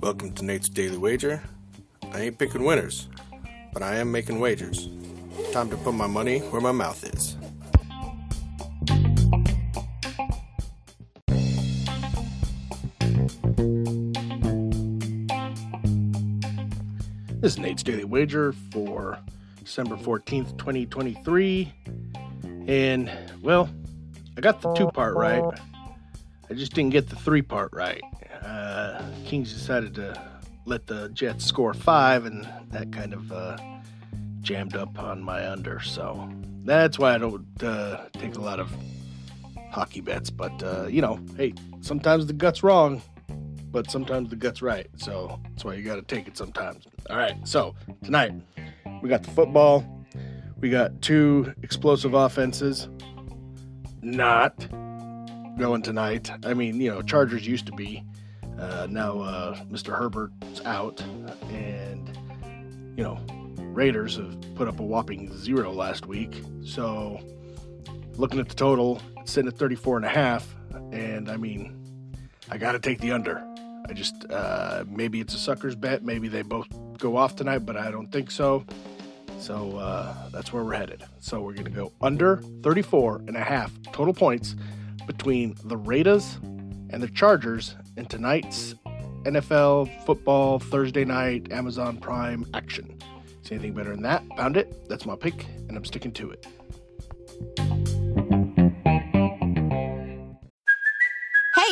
Welcome to Nate's Daily Wager. I ain't picking winners, but I am making wagers. Time to put my money where my mouth is. This is Nate's Daily Wager for December 14th, 2023. And, well, I got the two part right. I just didn't get the three part right. Uh, Kings decided to let the Jets score five, and that kind of uh, jammed up on my under. So that's why I don't uh, take a lot of hockey bets. But, uh, you know, hey, sometimes the gut's wrong but sometimes the gut's right. So that's why you got to take it sometimes. All right. So tonight we got the football. We got two explosive offenses. Not going tonight. I mean, you know, Chargers used to be. Uh, now uh, Mr. Herbert's out, and you know, Raiders have put up a whopping zero last week. So looking at the total, it's sitting at 34 and a half, and I mean, I got to take the under. I just uh, maybe it's a sucker's bet. Maybe they both go off tonight, but I don't think so. So uh, that's where we're headed. So we're going to go under 34 and a half total points between the Raiders and the Chargers in tonight's NFL football Thursday night Amazon Prime action. See anything better than that? Pound it. That's my pick, and I'm sticking to it.